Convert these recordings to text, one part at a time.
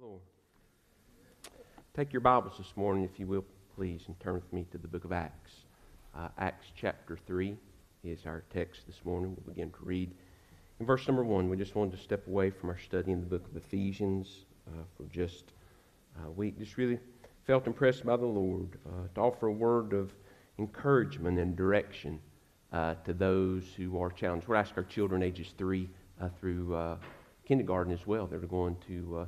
Lord. Take your Bibles this morning, if you will, please, and turn with me to the book of Acts. Uh, Acts chapter 3 is our text this morning. We'll begin to read. In verse number 1, we just wanted to step away from our study in the book of Ephesians uh, for just a week. Just really felt impressed by the Lord uh, to offer a word of encouragement and direction uh, to those who are challenged. We're ask our children ages 3 uh, through uh, kindergarten as well. They're going to uh,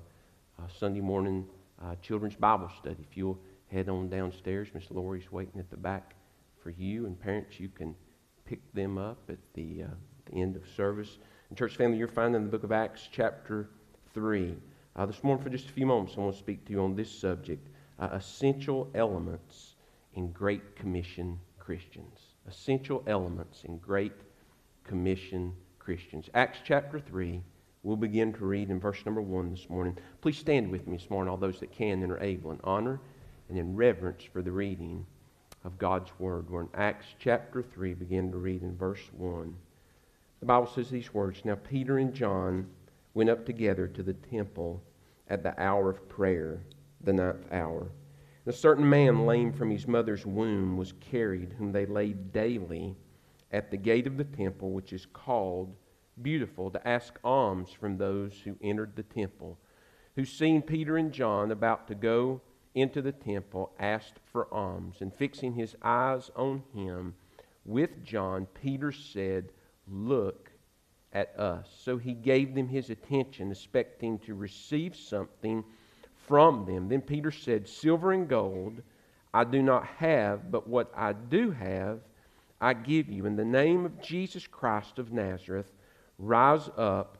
Sunday morning uh, children's Bible study. If you'll head on downstairs, Miss Lori's waiting at the back for you, and parents, you can pick them up at the, uh, the end of service. And church family, you're finding the book of Acts, chapter 3. Uh, this morning, for just a few moments, I want to speak to you on this subject uh, essential elements in Great Commission Christians. Essential elements in Great Commission Christians. Acts chapter 3 We'll begin to read in verse number one this morning. Please stand with me this morning, all those that can and are able, in honor and in reverence for the reading of God's Word. We're in Acts chapter 3, begin to read in verse 1. The Bible says these words Now Peter and John went up together to the temple at the hour of prayer, the ninth hour. And a certain man, lame from his mother's womb, was carried, whom they laid daily at the gate of the temple, which is called beautiful to ask alms from those who entered the temple, who, seeing Peter and John about to go into the temple, asked for alms. And fixing his eyes on him with John, Peter said, Look at us. So he gave them his attention, expecting to receive something from them. Then Peter said, Silver and gold I do not have, but what I do have, I give you. In the name of Jesus Christ of Nazareth, Rise up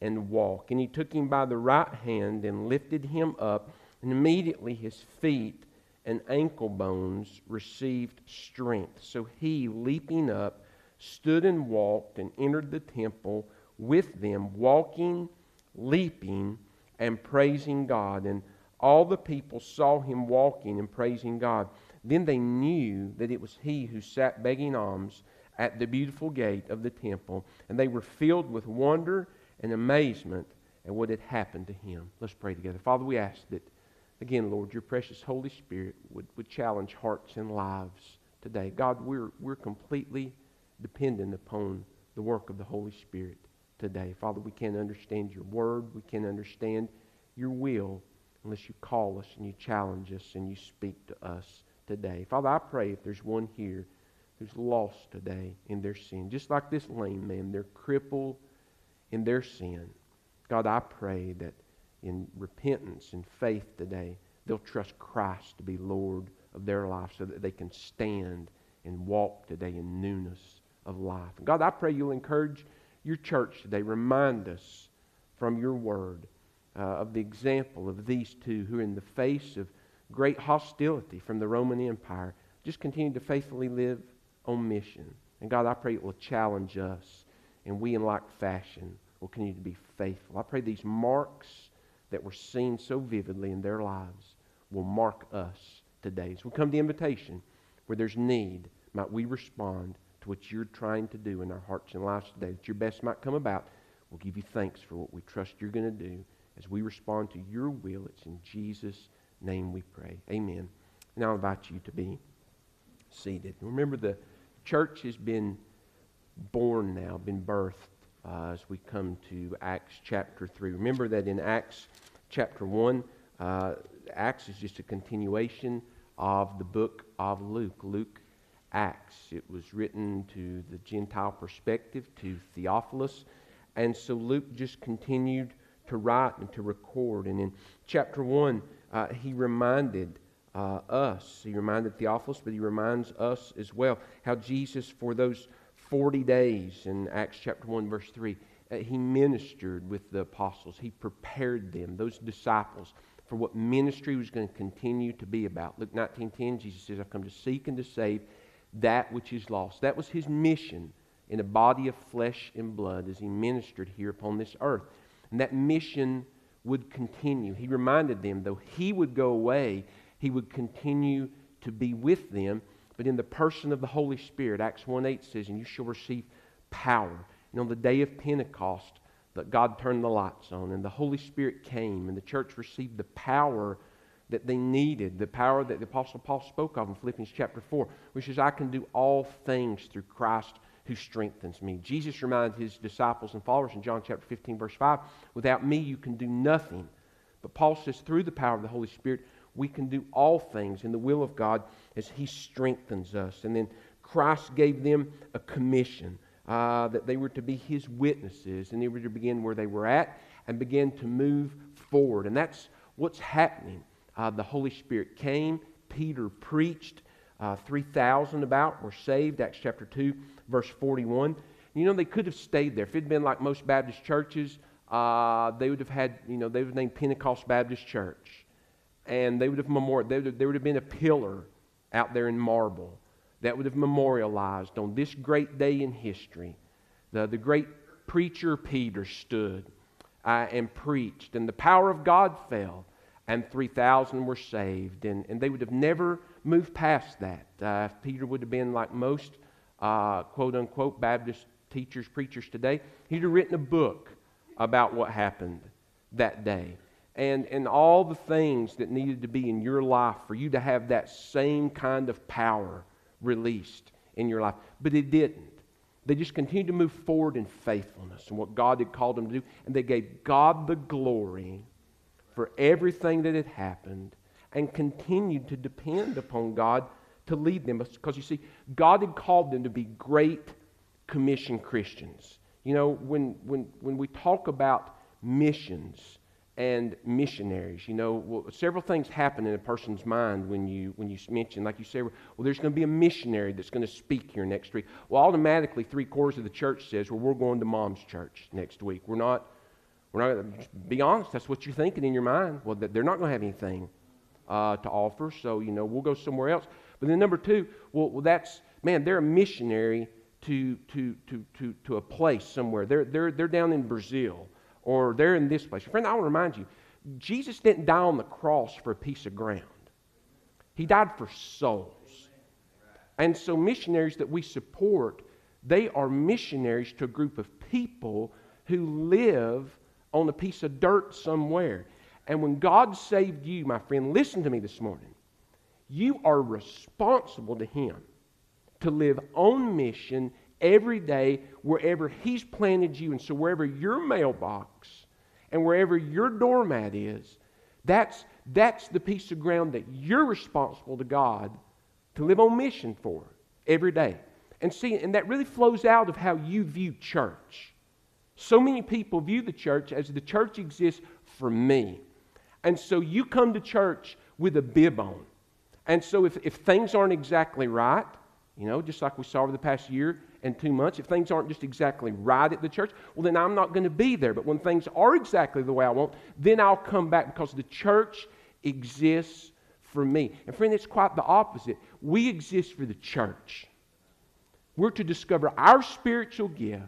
and walk. And he took him by the right hand and lifted him up, and immediately his feet and ankle bones received strength. So he, leaping up, stood and walked and entered the temple with them, walking, leaping, and praising God. And all the people saw him walking and praising God. Then they knew that it was he who sat begging alms at the beautiful gate of the temple, and they were filled with wonder and amazement at what had happened to him. Let's pray together. Father, we ask that, again, Lord, your precious Holy Spirit would, would challenge hearts and lives today. God, we're, we're completely dependent upon the work of the Holy Spirit today. Father, we can't understand your word, we can't understand your will unless you call us and you challenge us and you speak to us today. Father, I pray if there's one here who's lost today in their sin. Just like this lame man, they're crippled in their sin. God, I pray that in repentance and faith today, they'll trust Christ to be Lord of their life so that they can stand and walk today in newness of life. And God, I pray you'll encourage your church today. Remind us from your word uh, of the example of these two who, in the face of great hostility from the Roman Empire, just continue to faithfully live on mission. And God, I pray it will challenge us, and we, in like fashion, will continue to be faithful. I pray these marks that were seen so vividly in their lives will mark us today. As we come to the invitation where there's need, might we respond to what you're trying to do in our hearts and lives today, that your best might come about. We'll give you thanks for what we trust you're going to do as we respond to your will. It's in Jesus' name we pray. Amen. And I'll invite you to be seated. Remember the church has been born now, been birthed uh, as we come to Acts chapter 3. Remember that in Acts chapter 1, uh, Acts is just a continuation of the book of Luke. Luke Acts. It was written to the Gentile perspective, to Theophilus. And so Luke just continued to write and to record. And in chapter 1, uh, he reminded uh, us. He reminded Theophilus, but he reminds us as well how Jesus, for those 40 days in Acts chapter 1, verse 3, uh, he ministered with the apostles. He prepared them, those disciples, for what ministry was going to continue to be about. Luke 19.10, Jesus says, I've come to seek and to save that which is lost. That was his mission in a body of flesh and blood as he ministered here upon this earth. And that mission would continue. He reminded them, though he would go away, he would continue to be with them, but in the person of the Holy Spirit. Acts 1 8 says, And you shall receive power. And on the day of Pentecost, that God turned the lights on and the Holy Spirit came and the church received the power that they needed, the power that the Apostle Paul spoke of in Philippians chapter 4, which is, I can do all things through Christ who strengthens me. Jesus reminded his disciples and followers in John chapter 15, verse 5, without me you can do nothing. But Paul says, through the power of the Holy Spirit, we can do all things in the will of God as he strengthens us. And then Christ gave them a commission uh, that they were to be his witnesses and they were to begin where they were at and begin to move forward. And that's what's happening uh, the Holy Spirit came. Peter preached. Uh, 3,000 about were saved. Acts chapter 2, verse 41. You know, they could have stayed there. If it had been like most Baptist churches, uh, they would have had, you know, they would have named Pentecost Baptist Church. And they would have there would have been a pillar out there in marble that would have memorialized on this great day in history. The, the great preacher Peter stood uh, and preached, and the power of God fell and 3,000 were saved. And, and they would have never moved past that. Uh, if Peter would have been like most uh, quote unquote Baptist teachers, preachers today, he'd have written a book about what happened that day. And, and all the things that needed to be in your life for you to have that same kind of power released in your life. But it didn't. They just continued to move forward in faithfulness and what God had called them to do. And they gave God the glory for everything that had happened and continued to depend upon God to lead them. Because you see, God had called them to be great commission Christians. You know, when, when, when we talk about missions and missionaries, you know, well, several things happen in a person's mind when you, when you mention, like you say, well, there's going to be a missionary that's going to speak here next week. Well, automatically, three quarters of the church says, well, we're going to mom's church next week. We're not we're not, be honest, that's what you're thinking in your mind. Well, they're not going to have anything uh, to offer, so, you know, we'll go somewhere else. But then number two, well, well that's, man, they're a missionary to, to, to, to, to a place somewhere. They're, they're, they're down in Brazil or they're in this place. Friend, I want to remind you, Jesus didn't die on the cross for a piece of ground. He died for souls. And so missionaries that we support, they are missionaries to a group of people who live on a piece of dirt somewhere. And when God saved you, my friend, listen to me this morning. You are responsible to Him to live on mission every day wherever He's planted you. And so, wherever your mailbox and wherever your doormat is, that's, that's the piece of ground that you're responsible to God to live on mission for every day. And see, and that really flows out of how you view church. So many people view the church as the church exists for me. And so you come to church with a bib on. And so if, if things aren't exactly right, you know, just like we saw over the past year and two months, if things aren't just exactly right at the church, well, then I'm not going to be there. But when things are exactly the way I want, then I'll come back because the church exists for me. And friend, it's quite the opposite. We exist for the church. We're to discover our spiritual gift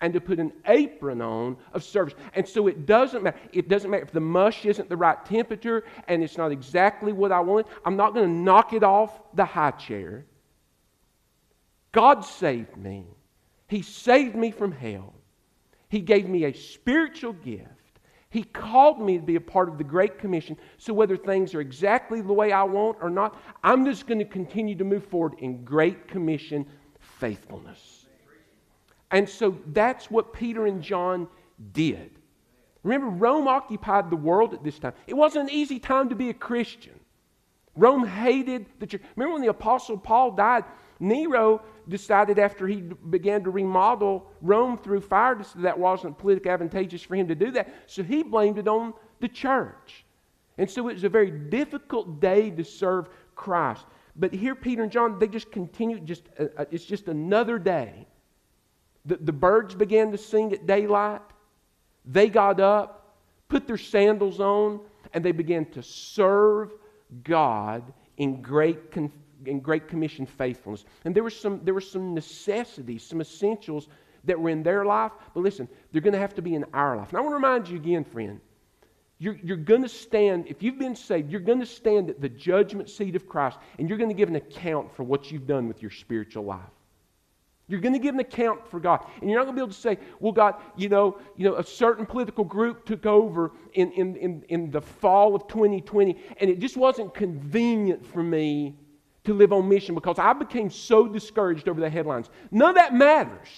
and to put an apron on of service. And so it doesn't matter. It doesn't matter if the mush isn't the right temperature and it's not exactly what I want. I'm not going to knock it off the high chair. God saved me. He saved me from hell. He gave me a spiritual gift. He called me to be a part of the Great Commission. So, whether things are exactly the way I want or not, I'm just going to continue to move forward in Great Commission faithfulness. And so that's what Peter and John did. Remember, Rome occupied the world at this time. It wasn't an easy time to be a Christian. Rome hated the church. Remember when the Apostle Paul died? Nero decided after he began to remodel Rome through fire that wasn't politically advantageous for him to do that. So he blamed it on the church. And so it was a very difficult day to serve Christ. But here, Peter and John, they just continued, just, uh, uh it's just another day the, the birds began to sing at daylight. They got up, put their sandals on, and they began to serve God in great, in great commission faithfulness. And there were, some, there were some necessities, some essentials that were in their life. But listen, they're going to have to be in our life. And I want to remind you again, friend, you're, you're going to stand, if you've been saved, you're going to stand at the judgment seat of Christ, and you're going to give an account for what you've done with your spiritual life. You're going to give an account for God. And you're not going to be able to say, well, God, you know, you know, a certain political group took over in, in, in, in the fall of 2020, and it just wasn't convenient for me to live on mission because I became so discouraged over the headlines. None of that matters.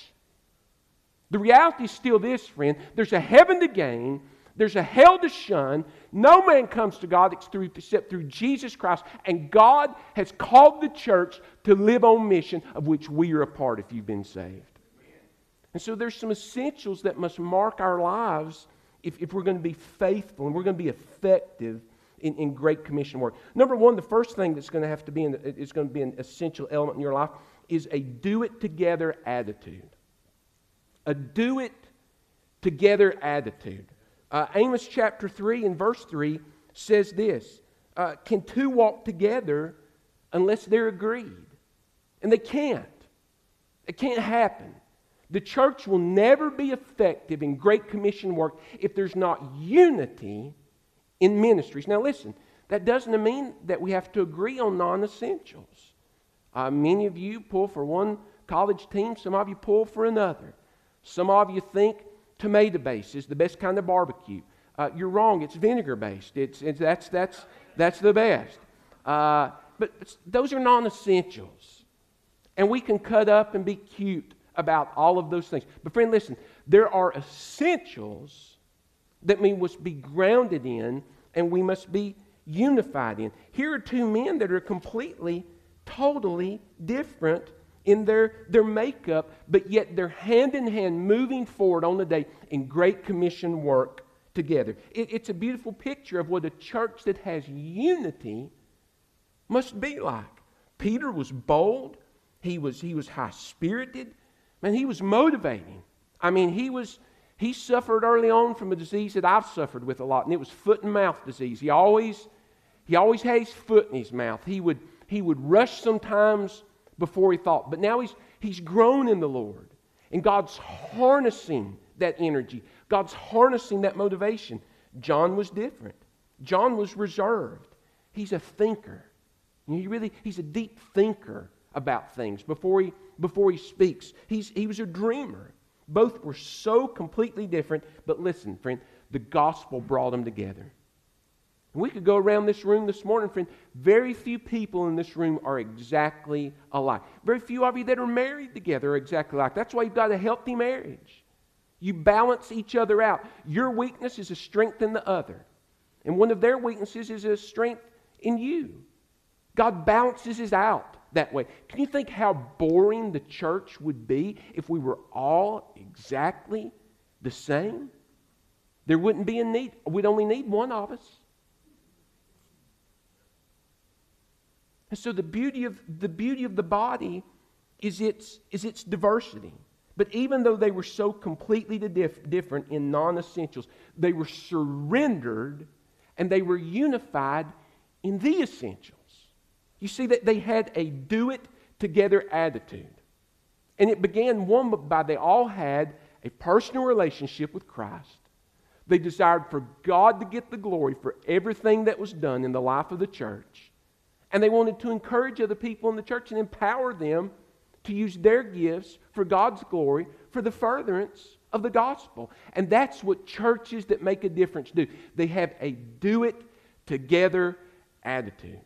The reality is still this, friend. There's a heaven to gain, there's a hell to shun. No man comes to God except through Jesus Christ. And God has called the church to live on mission, of which we are a part if you've been saved. And so there's some essentials that must mark our lives if, if we're going to be faithful and we're going to be effective in, in Great Commission work. Number one, the first thing that's going to have to be in, is going to be an essential element in your life is a do it together attitude. A do it together attitude. Uh, Amos chapter 3 and verse 3 says this uh, Can two walk together unless they're agreed? And they can't. It can't happen. The church will never be effective in Great Commission work if there's not unity in ministries. Now, listen, that doesn't mean that we have to agree on non essentials. Uh, many of you pull for one college team, some of you pull for another. Some of you think tomato based is the best kind of barbecue. Uh, you're wrong. It's vinegar based. It's, it's, that's, that's, that's the best. Uh, but those are non essentials. And we can cut up and be cute about all of those things. But, friend, listen, there are essentials that we must be grounded in and we must be unified in. Here are two men that are completely, totally different in their, their makeup, but yet they're hand in hand moving forward on the day in Great Commission work together. It, it's a beautiful picture of what a church that has unity must be like. Peter was bold, he was, he was high spirited, man, he was motivating. I mean, he was. He suffered early on from a disease that I've suffered with a lot, and it was foot and mouth disease. He always, he always had his foot in his mouth. He would, he would rush sometimes before he thought. But now he's, he's grown in the Lord. And God's harnessing that energy, God's harnessing that motivation. John was different. John was reserved. He's a thinker. He really, he's a deep thinker about things before he, before he speaks. He's, he was a dreamer. Both were so completely different. But listen, friend, the gospel brought them together. And we could go around this room this morning, friend. Very few people in this room are exactly alike. Very few of you that are married together are exactly alike. That's why you've got a healthy marriage. You balance each other out. Your weakness is a strength in the other. And one of their weaknesses is a strength in you. God balances us out that way. Can you think how boring the church would be if we were all exactly the same? There wouldn't be a need. We'd only need one of us. And so the beauty of the beauty of the body is its, is its diversity. But even though they were so completely dif- different in non essentials, they were surrendered and they were unified in the essentials. You see that they had a do it together attitude. And it began one by they all had a personal relationship with Christ. They desired for God to get the glory for everything that was done in the life of the church. And they wanted to encourage other people in the church and empower them to use their gifts for God's glory for the furtherance of the gospel. And that's what churches that make a difference do. They have a do it together attitude.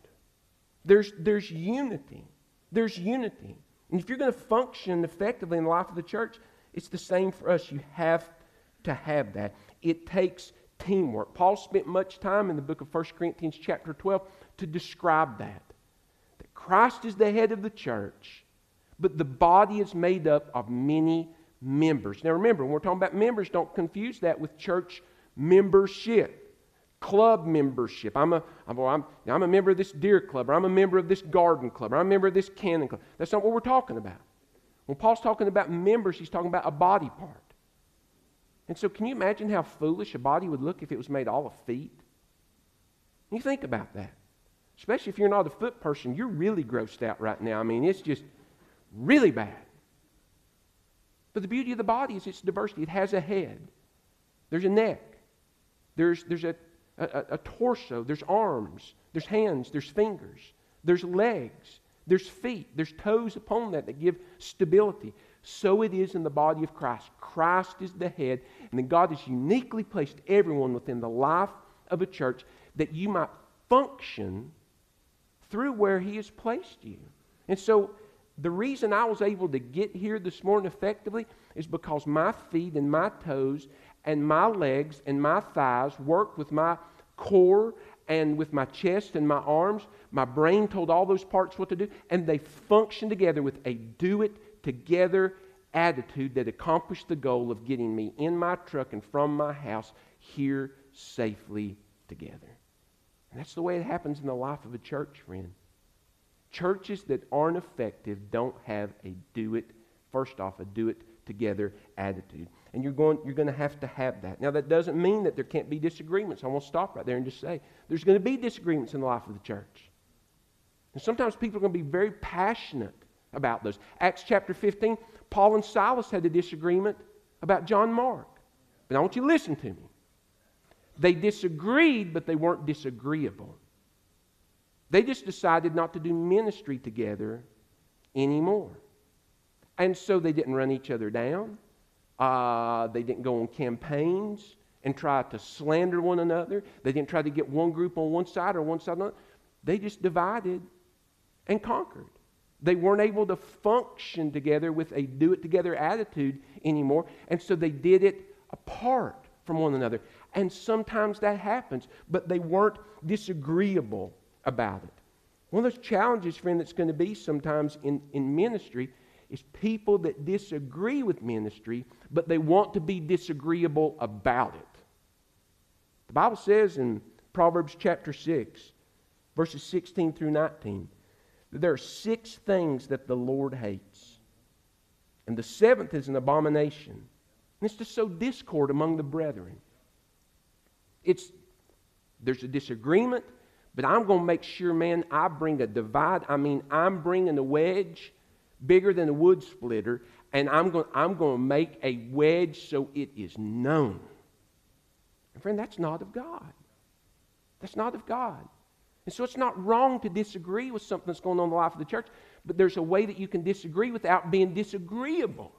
There's, there's unity. There's unity. And if you're going to function effectively in the life of the church, it's the same for us. You have to have that. It takes teamwork. Paul spent much time in the book of 1 Corinthians, chapter 12, to describe that. That Christ is the head of the church, but the body is made up of many members. Now remember, when we're talking about members, don't confuse that with church membership, club membership. I'm a, I'm, I'm, a member of this deer club, or I'm a member of this garden club, or I'm a member of this cannon club. That's not what we're talking about. When Paul's talking about members, he's talking about a body part. And so, can you imagine how foolish a body would look if it was made all of feet? You think about that. Especially if you're not a foot person, you're really grossed out right now. I mean, it's just really bad. But the beauty of the body is its diversity. It has a head, there's a neck, there's, there's a, a, a torso, there's arms, there's hands, there's fingers, there's legs, there's feet, there's toes upon that that give stability. so it is in the body of Christ. Christ is the head, and then God has uniquely placed everyone within the life of a church that you might function through where He has placed you. And so, the reason I was able to get here this morning effectively is because my feet and my toes and my legs and my thighs worked with my core and with my chest and my arms. My brain told all those parts what to do, and they functioned together with a do it together attitude that accomplished the goal of getting me in my truck and from my house here safely together. And that's the way it happens in the life of a church, friend. Churches that aren't effective don't have a do it, first off, a do it together attitude. And you're going, you're going to have to have that. Now, that doesn't mean that there can't be disagreements. I want to stop right there and just say there's going to be disagreements in the life of the church. And sometimes people are going to be very passionate about those. Acts chapter 15, Paul and Silas had a disagreement about John Mark. But I want you to listen to me. They disagreed, but they weren't disagreeable. They just decided not to do ministry together anymore. And so they didn't run each other down. Uh, they didn't go on campaigns and try to slander one another. They didn't try to get one group on one side or one side on the other. They just divided and conquered. They weren't able to function together with a do it together attitude anymore. And so they did it apart from one another. And sometimes that happens, but they weren't disagreeable about it. One of those challenges, friend, that's going to be sometimes in, in ministry is people that disagree with ministry, but they want to be disagreeable about it. The Bible says in Proverbs chapter 6, verses 16 through 19, that there are six things that the Lord hates. And the seventh is an abomination. And it's to sow discord among the brethren. It's there's a disagreement, but I'm going to make sure, man, I bring a divide. I mean, I'm bringing a wedge bigger than a wood splitter, and I'm going, I'm going to make a wedge so it is known. And friend, that's not of God. That's not of God. And so it's not wrong to disagree with something that's going on in the life of the church, but there's a way that you can disagree without being disagreeable.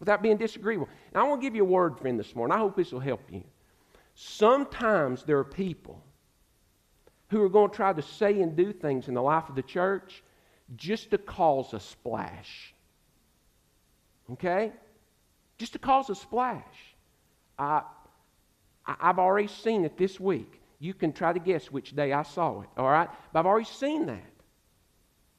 Without being disagreeable. And I want to give you a word, friend, this morning. I hope this will help you. Sometimes there are people who are going to try to say and do things in the life of the church just to cause a splash. Okay? Just to cause a splash. I, I've already seen it this week. You can try to guess which day I saw it, all right? But I've already seen that.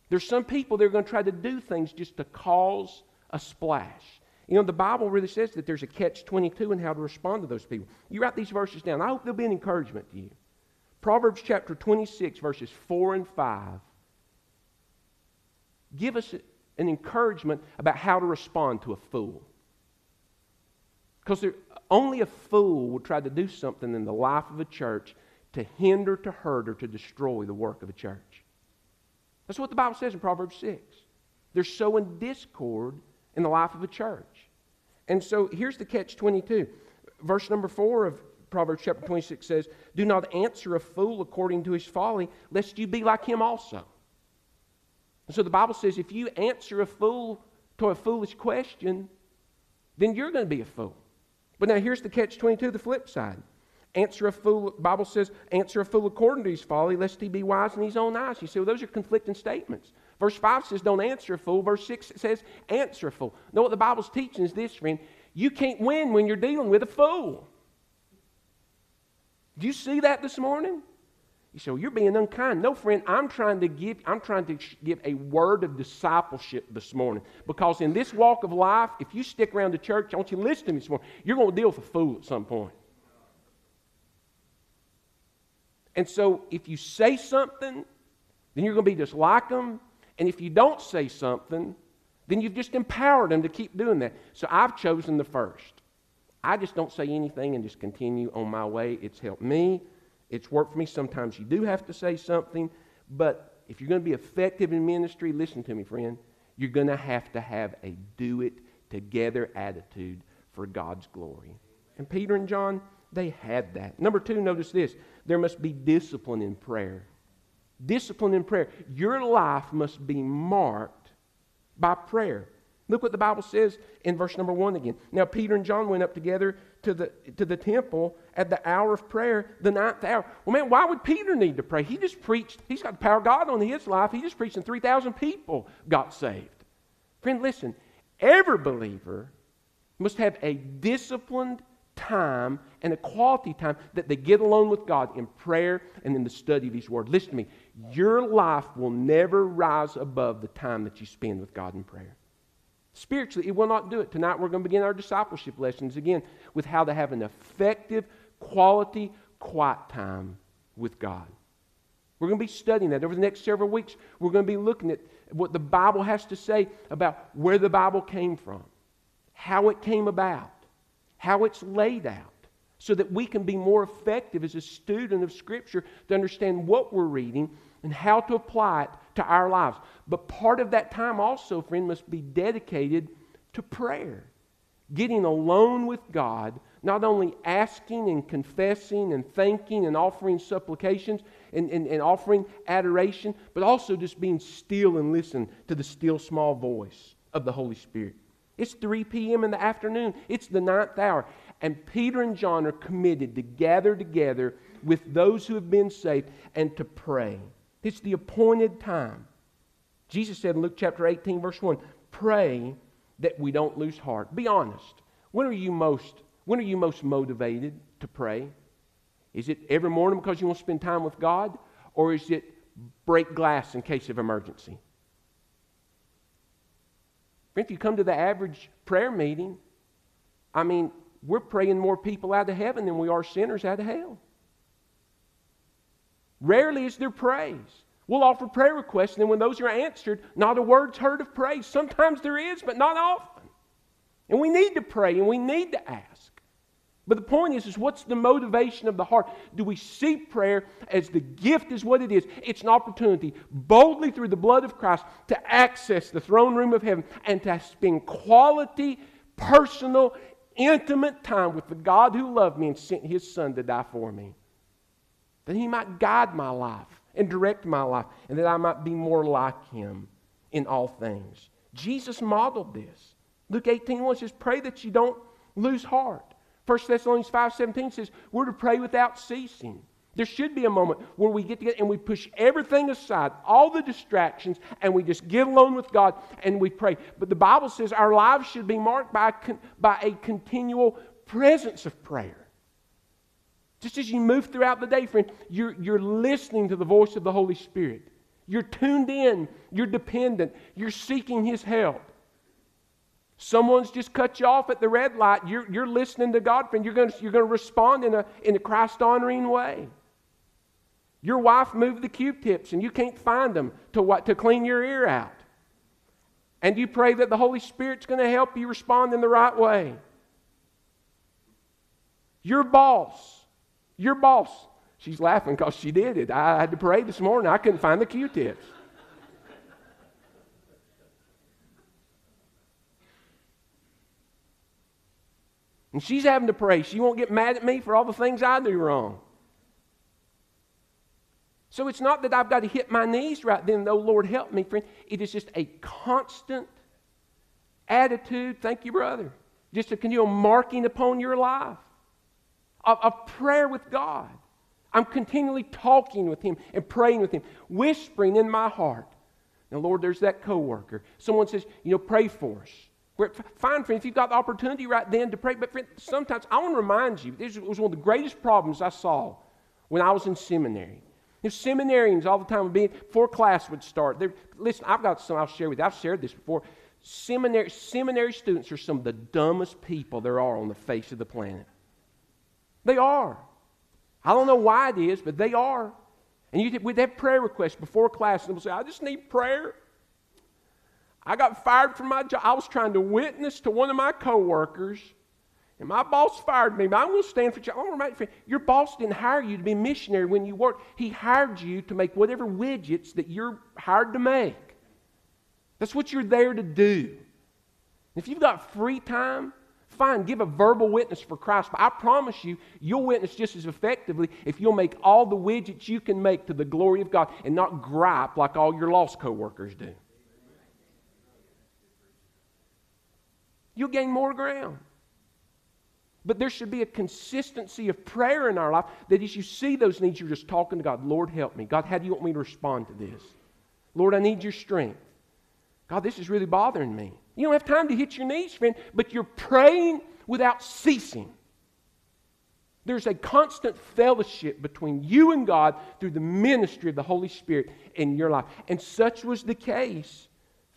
There's some people that are going to try to do things just to cause a splash. You know, the Bible really says that there's a catch 22 in how to respond to those people. You write these verses down. I hope they'll be an encouragement to you. Proverbs chapter 26, verses 4 and 5 give us an encouragement about how to respond to a fool. Because only a fool would try to do something in the life of a church to hinder, to hurt, or to destroy the work of a church. That's what the Bible says in Proverbs 6. They're sowing discord in the life of a church. And so here's the catch 22. Verse number 4 of Proverbs chapter 26 says, Do not answer a fool according to his folly, lest you be like him also. And so the Bible says if you answer a fool to a foolish question, then you're going to be a fool. But now here's the catch 22, the flip side. Answer a fool, Bible says, answer a fool according to his folly, lest he be wise in his own eyes. You see, well, those are conflicting statements. Verse 5 says, don't answer a fool. Verse 6 says, answer a fool. Know what the Bible's teaching is this, friend. You can't win when you're dealing with a fool. Do you see that this morning? You say, well, you're being unkind. No, friend, I'm trying to give, I'm trying to give a word of discipleship this morning. Because in this walk of life, if you stick around the church, I want you to listen to me this morning, you're going to deal with a fool at some point. And so if you say something, then you're going to be just like them. And if you don't say something, then you've just empowered them to keep doing that. So I've chosen the first. I just don't say anything and just continue on my way. It's helped me. It's worked for me. Sometimes you do have to say something, but if you're going to be effective in ministry, listen to me, friend, you're going to have to have a do it together attitude for God's glory. And Peter and John, they had that. Number two, notice this there must be discipline in prayer. Discipline in prayer. Your life must be marked by prayer. Look what the Bible says in verse number one again. Now, Peter and John went up together to the, to the temple at the hour of prayer, the ninth hour. Well, man, why would Peter need to pray? He just preached, he's got the power of God on his life. He just preached, and 3,000 people got saved. Friend, listen, every believer must have a disciplined time and a quality time that they get alone with God in prayer and in the study of His Word. Listen to me. Your life will never rise above the time that you spend with God in prayer. Spiritually, it will not do it. Tonight, we're going to begin our discipleship lessons again with how to have an effective, quality, quiet time with God. We're going to be studying that over the next several weeks. We're going to be looking at what the Bible has to say about where the Bible came from, how it came about, how it's laid out, so that we can be more effective as a student of Scripture to understand what we're reading and how to apply it to our lives. But part of that time also, friend, must be dedicated to prayer. Getting alone with God, not only asking and confessing and thanking and offering supplications and, and, and offering adoration, but also just being still and listen to the still small voice of the Holy Spirit. It's 3 p.m. in the afternoon. It's the ninth hour. And Peter and John are committed to gather together with those who have been saved and to pray. It's the appointed time. Jesus said in Luke chapter 18, verse 1, pray that we don't lose heart. Be honest. When are you most, when are you most motivated to pray? Is it every morning because you want to spend time with God? Or is it break glass in case of emergency? If you come to the average prayer meeting, I mean, we're praying more people out of heaven than we are sinners out of hell. Rarely is there praise. We'll offer prayer requests, and then when those are answered, not a word's heard of praise. Sometimes there is, but not often. And we need to pray and we need to ask. But the point is, is what's the motivation of the heart? Do we see prayer as the gift is what it is? It's an opportunity boldly through the blood of Christ to access the throne room of heaven and to spend quality, personal, intimate time with the God who loved me and sent his son to die for me that He might guide my life and direct my life, and that I might be more like Him in all things. Jesus modeled this. Luke 18 1 says, Pray that you don't lose heart. 1 Thessalonians 5 17 says, We're to pray without ceasing. There should be a moment where we get together and we push everything aside, all the distractions, and we just get alone with God and we pray. But the Bible says our lives should be marked by, by a continual presence of prayer. Just as you move throughout the day, friend, you're, you're listening to the voice of the Holy Spirit. You're tuned in. You're dependent. You're seeking His help. Someone's just cut you off at the red light. You're, you're listening to God, friend. You're going you're to respond in a, in a Christ honoring way. Your wife moved the Q tips and you can't find them to, what, to clean your ear out. And you pray that the Holy Spirit's going to help you respond in the right way. Your boss your boss. She's laughing because she did it. I had to pray this morning. I couldn't find the Q tips. And she's having to pray. She won't get mad at me for all the things I do wrong. So it's not that I've got to hit my knees right then, though, Lord, help me, friend. It is just a constant attitude. Thank you, brother. Just a continual marking upon your life of, of prayer with God. I'm continually talking with Him and praying with Him, whispering in my heart. Now, Lord, there's that coworker. Someone says, you know, pray for us. We're, Fine, friend, if you've got the opportunity right then to pray. But friend, sometimes I want to remind you, this was one of the greatest problems I saw when I was in seminary. You know, seminarians all the time would be before class would start. Listen, I've got some I'll share with you. I've shared this before. Seminary, seminary students are some of the dumbest people there are on the face of the planet. They are. I don't know why it is, but they are. And you, we'd have prayer requests before class, and they'll say, I just need prayer. I got fired from my job. I was trying to witness to one of my coworkers, and my boss fired me. But I'm going to stand for you. Your boss didn't hire you to be a missionary when you worked. He hired you to make whatever widgets that you're hired to make. That's what you're there to do. If you've got free time, Fine, give a verbal witness for Christ, but I promise you, you'll witness just as effectively if you'll make all the widgets you can make to the glory of God and not gripe like all your lost coworkers do. you'll gain more ground. But there should be a consistency of prayer in our life that as you see those needs, you're just talking to God, Lord, help me. God, how do you want me to respond to this? Lord, I need your strength. God, this is really bothering me. You don't have time to hit your knees, friend, but you're praying without ceasing. There's a constant fellowship between you and God through the ministry of the Holy Spirit in your life. And such was the case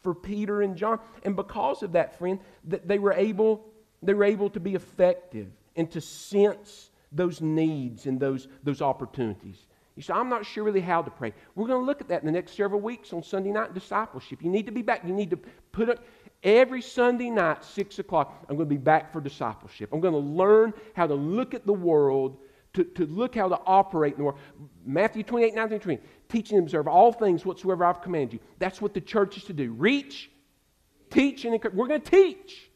for Peter and John. And because of that, friend, that they were able they were able to be effective and to sense those needs and those, those opportunities. You say, I'm not sure really how to pray. We're going to look at that in the next several weeks on Sunday night discipleship. You need to be back. You need to put it every Sunday night, 6 o'clock. I'm going to be back for discipleship. I'm going to learn how to look at the world, to, to look how to operate in the world. Matthew 28, 19, 20. Teaching and observe all things whatsoever I've commanded you. That's what the church is to do. Reach, teach, and encourage. We're going to teach.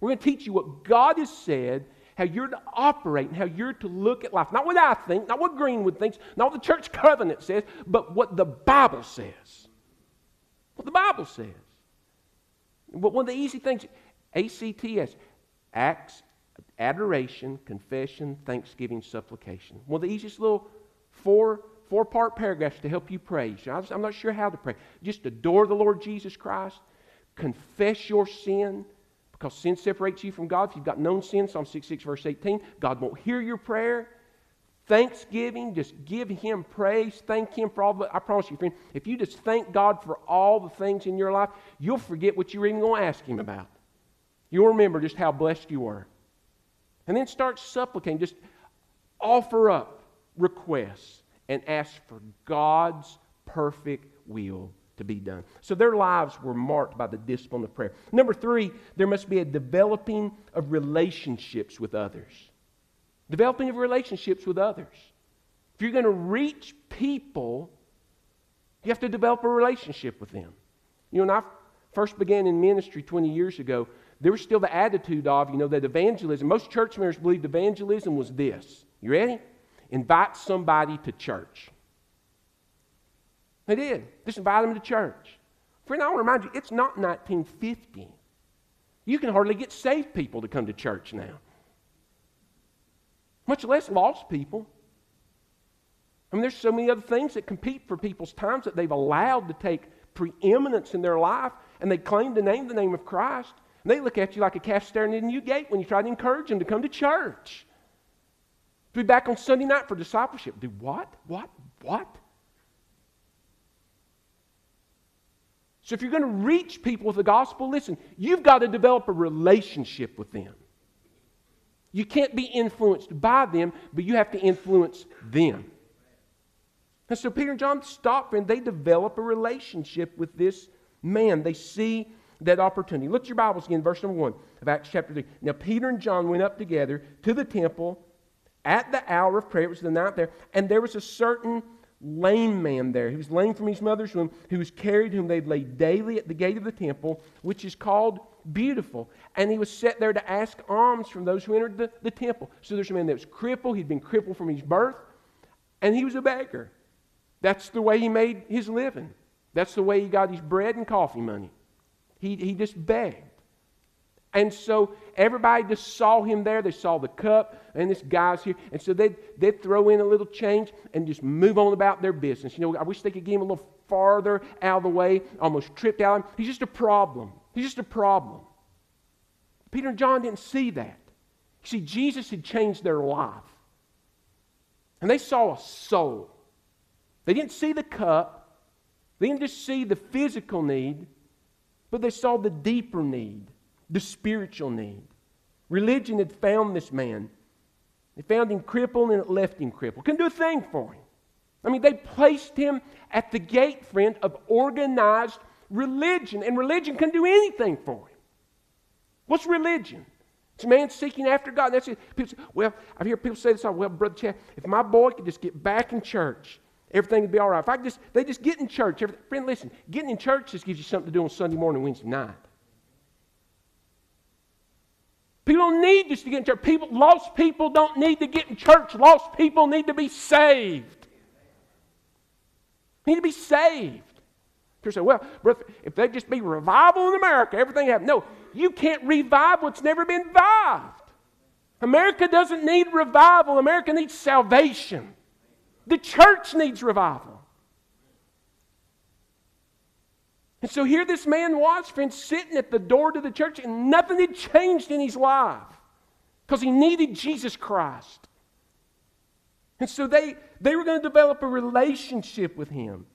We're going to teach you what God has said, how you're to operate, and how you're to look at life. Not what I think, not what Greenwood thinks, not what the church covenant says, but what the Bible says. What the Bible says. But one of the easy things, ACTS, acts, adoration, confession, thanksgiving, supplication. One of the easiest little four four part paragraphs to help you pray. I'm not sure how to pray. Just adore the Lord Jesus Christ, confess your sin, because sin separates you from God. If you've got known sin, Psalm 66, verse 18, God won't hear your prayer. Thanksgiving, just give Him praise. Thank Him for all the. I promise you, friend, if you just thank God for all the things in your life, you'll forget what you were even going to ask Him about. You'll remember just how blessed you were. And then start supplicating. Just offer up requests and ask for God's perfect will to be done. So their lives were marked by the discipline of prayer. Number three, there must be a developing of relationships with others. Developing of relationships with others. If you're going to reach people, you have to develop a relationship with them. You know, when I first began in ministry 20 years ago, there was still the attitude of, you know, that evangelism, most church members believed evangelism was this. You ready? Invite somebody to church. They did. Just invite them to church. Friend, I want to remind you, it's not 1950. You can hardly get saved people to come to church now, much less lost people. I mean, there's so many other things that compete for people's times that they've allowed to take preeminence in their life, and they claim to name the name of Christ. And they look at you like a calf staring in a new gate when you try to encourage them to come to church. To be back on Sunday night for discipleship. Do what? What? What? So if you're going to reach people with the gospel, listen, you've got to develop a relationship with them. You can't be influenced by them, but you have to influence them. And so Peter and John stop and they develop a relationship with this man. They see that opportunity. Look at your Bibles again, verse number 1 of Acts chapter 3. Now, Peter and John went up together to the temple at the hour of prayer. It was the night there. And there was a certain lame man there. He was lame from his mother's womb, who was carried, whom they laid daily at the gate of the temple, which is called Beautiful. And he was set there to ask alms from those who entered the, the temple. So there's a man that was crippled. He'd been crippled from his birth, and he was a beggar. That's the way he made his living. That's the way he got his bread and coffee money. He, he just begged. And so everybody just saw him there. They saw the cup, and this guy's here. And so they'd, they'd throw in a little change and just move on about their business. You know, I wish they could get him a little farther out of the way, almost tripped out. Him. He's just a problem. He's just a problem. Peter and John didn't see that. See, Jesus had changed their life. And they saw a soul. They didn't see the cup, they didn't just see the physical need, but they saw the deeper need the spiritual need. Religion had found this man. They found him crippled and it left him crippled. Couldn't do a thing for him. I mean, they placed him at the gate, friend, of organized religion, and religion couldn't do anything for him. What's religion? It's a man seeking after God. That's it. People say, well, I hear people say this. All. Well, Brother Chad, if my boy could just get back in church, everything would be all right. If I just, they just get in church. Friend, listen, getting in church just gives you something to do on Sunday morning, and Wednesday night. People don't need this to get in church. People, lost people don't need to get in church. Lost people need to be saved. Need to be saved. People say, well, if there just be revival in America, everything happens. No, you can't revive what's never been revived. America doesn't need revival, America needs salvation. The church needs revival. And so here this man was, friends, sitting at the door to the church, and nothing had changed in his life because he needed Jesus Christ. And so they, they were going to develop a relationship with him.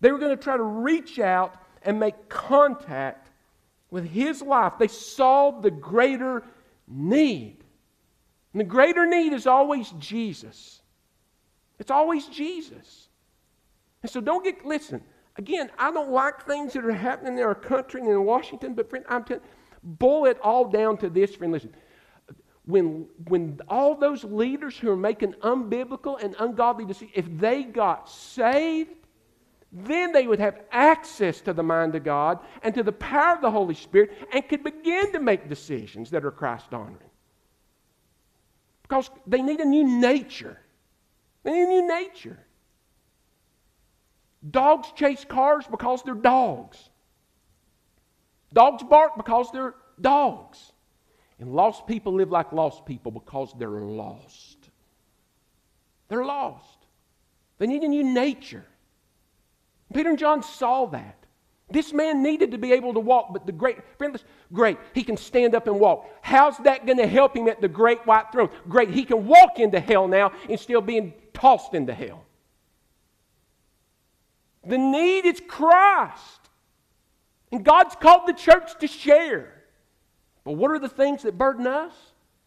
They were going to try to reach out and make contact with his life. They saw the greater need. And the greater need is always Jesus. It's always Jesus. And so don't get, listen, again, I don't like things that are happening in our country and in Washington, but friend, I'm telling boil it all down to this, friend. Listen, when, when all those leaders who are making unbiblical and ungodly decisions, if they got saved, then they would have access to the mind of God and to the power of the Holy Spirit and could begin to make decisions that are Christ honoring. Because they need a new nature. They need a new nature. Dogs chase cars because they're dogs. Dogs bark because they're dogs. And lost people live like lost people because they're lost. They're lost. They need a new nature. Peter and John saw that. This man needed to be able to walk, but the great, friend, great, he can stand up and walk. How's that going to help him at the great white throne? Great, he can walk into hell now and still being tossed into hell. The need is Christ. And God's called the church to share. But what are the things that burden us?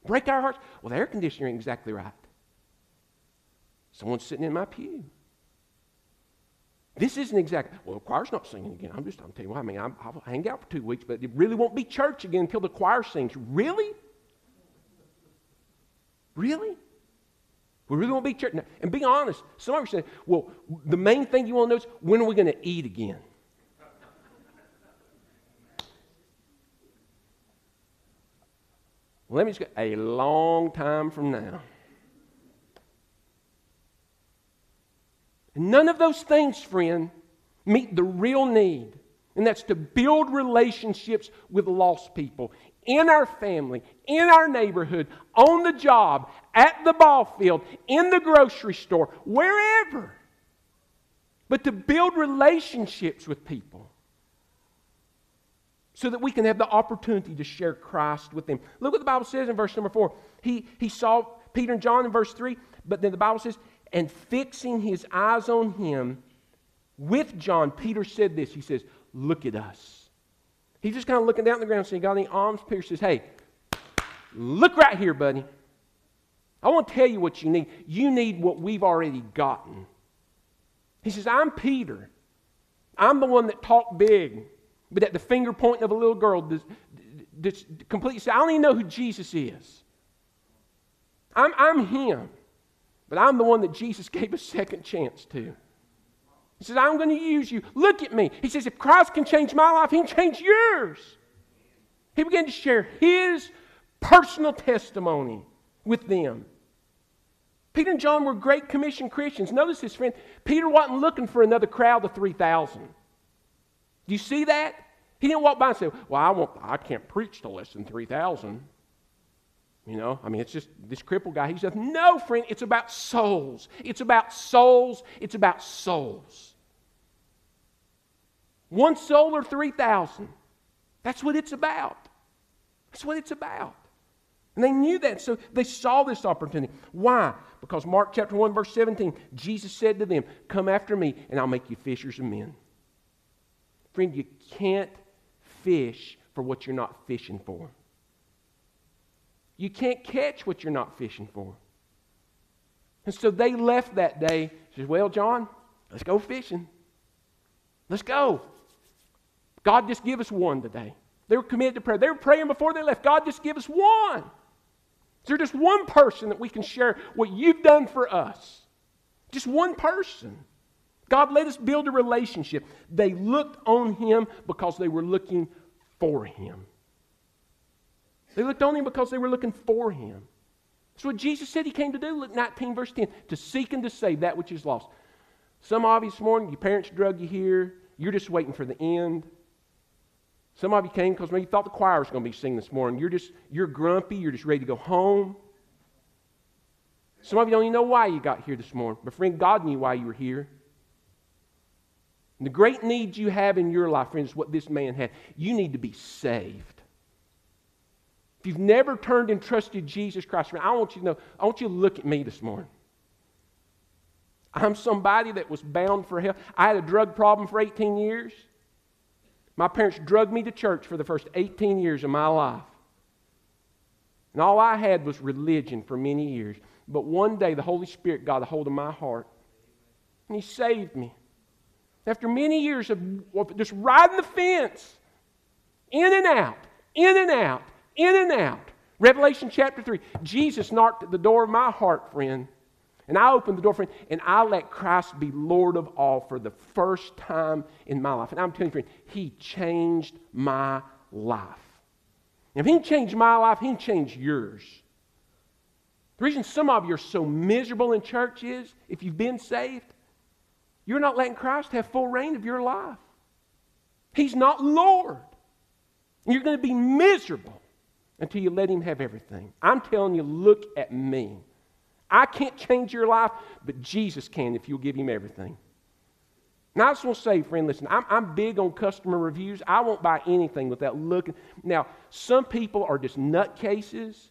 Break our hearts? Well, the air conditioner ain't exactly right. Someone's sitting in my pew. This isn't exactly, well, the choir's not singing again. I'm just, I'm telling you I mean, i will hang out for two weeks, but it really won't be church again until the choir sings. Really? Really? We really want to be church. Now, and be honest, some of you say, well, the main thing you want to know is when are we going to eat again? Well, let me just go a long time from now. None of those things, friend, meet the real need. And that's to build relationships with lost people in our family, in our neighborhood, on the job, at the ball field, in the grocery store, wherever. But to build relationships with people so that we can have the opportunity to share Christ with them. Look what the Bible says in verse number four. He, he saw Peter and John in verse three, but then the Bible says, and fixing his eyes on him with John, Peter said this. He says, Look at us. He's just kind of looking down the ground saying, Got any alms? Peter says, Hey, look right here, buddy. I want to tell you what you need. You need what we've already gotten. He says, I'm Peter. I'm the one that talked big, but at the finger pointing of a little girl, just completely say, I don't even know who Jesus is. I'm, I'm him. But I'm the one that Jesus gave a second chance to. He says, I'm going to use you. Look at me. He says, if Christ can change my life, he can change yours. He began to share his personal testimony with them. Peter and John were great commission Christians. Notice this, friend. Peter wasn't looking for another crowd of 3,000. Do you see that? He didn't walk by and say, Well, I, won't, I can't preach to less than 3,000. You know, I mean, it's just this crippled guy. He says, No, friend, it's about souls. It's about souls. It's about souls. One soul or 3,000. That's what it's about. That's what it's about. And they knew that, so they saw this opportunity. Why? Because Mark chapter 1, verse 17, Jesus said to them, Come after me, and I'll make you fishers of men. Friend, you can't fish for what you're not fishing for. You can't catch what you're not fishing for. And so they left that day. Says, Well, John, let's go fishing. Let's go. God, just give us one today. They were committed to prayer. They were praying before they left. God, just give us one. Is there just one person that we can share what you've done for us? Just one person. God, let us build a relationship. They looked on him because they were looking for him. They looked on him because they were looking for him. That's what Jesus said he came to do. Luke 19, verse 10 to seek and to save that which is lost. Some of you this morning, your parents drug you here. you're just waiting for the end. Some of you came because maybe you thought the choir was going to be singing this morning. You're just, you're grumpy. You're just ready to go home. Some of you don't even know why you got here this morning. But friend, God knew why you were here. And the great need you have in your life, friends, is what this man had. You need to be saved. If you've never turned and trusted Jesus Christ, I want you to know, I want you to look at me this morning. I'm somebody that was bound for hell. I had a drug problem for 18 years. My parents drugged me to church for the first 18 years of my life. And all I had was religion for many years. But one day the Holy Spirit got a hold of my heart and He saved me. After many years of just riding the fence, in and out, in and out, in and out. Revelation chapter 3. Jesus knocked at the door of my heart, friend. And I opened the door friend, and I let Christ be Lord of all for the first time in my life. And I'm telling you, friend, He changed my life. And if He changed my life, He changed yours. The reason some of you are so miserable in church is if you've been saved, you're not letting Christ have full reign of your life. He's not Lord. You're going to be miserable until you let Him have everything. I'm telling you, look at me. I can't change your life, but Jesus can if you'll give Him everything. Now, I just want to say, friend, listen, I'm, I'm big on customer reviews. I won't buy anything without looking. Now, some people are just nutcases,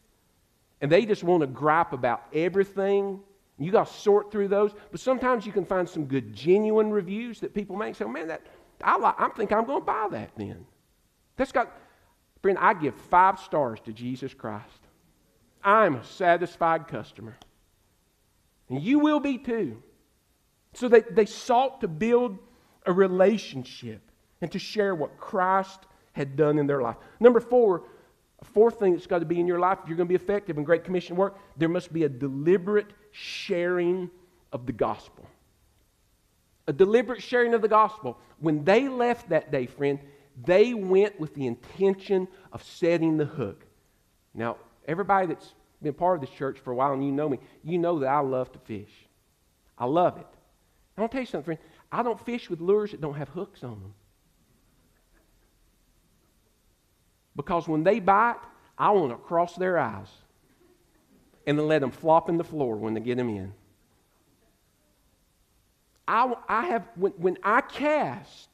and they just want to gripe about everything. You got to sort through those. But sometimes you can find some good, genuine reviews that people make. So, man, that I, like, I think I'm going to buy that then. That's got, friend, I give five stars to Jesus Christ. I'm a satisfied customer. And you will be too. So they, they sought to build a relationship and to share what Christ had done in their life. Number four, a fourth thing that's got to be in your life, if you're going to be effective in Great Commission work, there must be a deliberate sharing of the gospel. A deliberate sharing of the gospel. When they left that day, friend, they went with the intention of setting the hook. Now, everybody that's been part of this church for a while and you know me, you know that I love to fish. I love it. I want to tell you something, friend. I don't fish with lures that don't have hooks on them. Because when they bite, I want to cross their eyes and then let them flop in the floor when they get them in. I, I have, when, when I cast,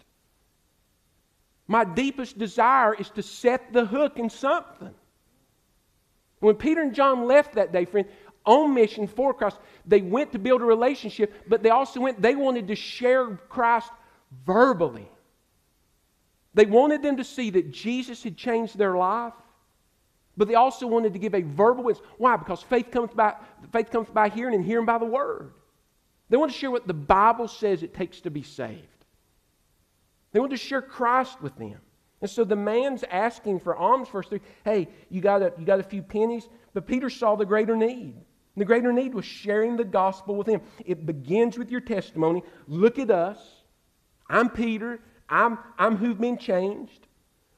my deepest desire is to set the hook in something. When Peter and John left that day, friend, on mission for Christ, they went to build a relationship, but they also went, they wanted to share Christ verbally. They wanted them to see that Jesus had changed their life, but they also wanted to give a verbal witness. Why? Because faith comes by, faith comes by hearing and hearing by the word. They want to share what the Bible says it takes to be saved. They want to share Christ with them. And so the man's asking for alms first three. Hey, you got, a, you got a few pennies? But Peter saw the greater need. The greater need was sharing the gospel with him. It begins with your testimony. Look at us. I'm Peter. I'm, I'm who've been changed.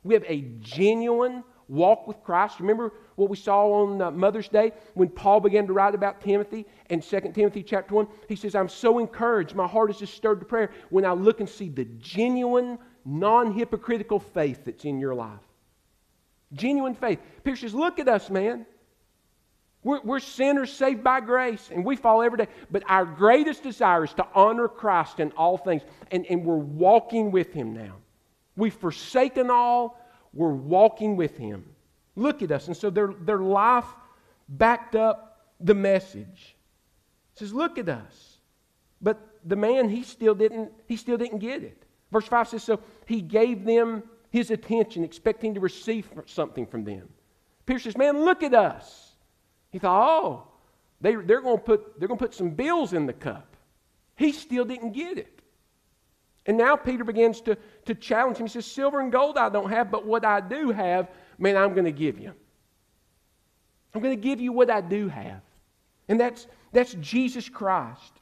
We have a genuine walk with Christ. Remember what we saw on uh, Mother's Day when Paul began to write about Timothy in 2 Timothy chapter 1? He says, I'm so encouraged. My heart is just stirred to prayer when I look and see the genuine non hypocritical faith that's in your life. Genuine faith. Peter says, Look at us, man. We're, we're, sinners saved by grace, and we fall every day. But our greatest desire is to honor Christ in all things, and, and we're walking with Him now. We've forsaken all, we're walking with Him. Look at us. And so their, their life backed up the message. It says, Look at us. But the man, he still didn't, he still didn't get it. Verse 5 says, So he gave them his attention, expecting to receive something from them. Peter says, Man, look at us. He thought, Oh, they, they're going to put, they're going to put some bills in the cup. He still didn't get it. And now Peter begins to, to challenge him. He says, Silver and gold I don't have, but what I do have, man, I'm going to give you. I'm going to give you what I do have. And that's, that's Jesus Christ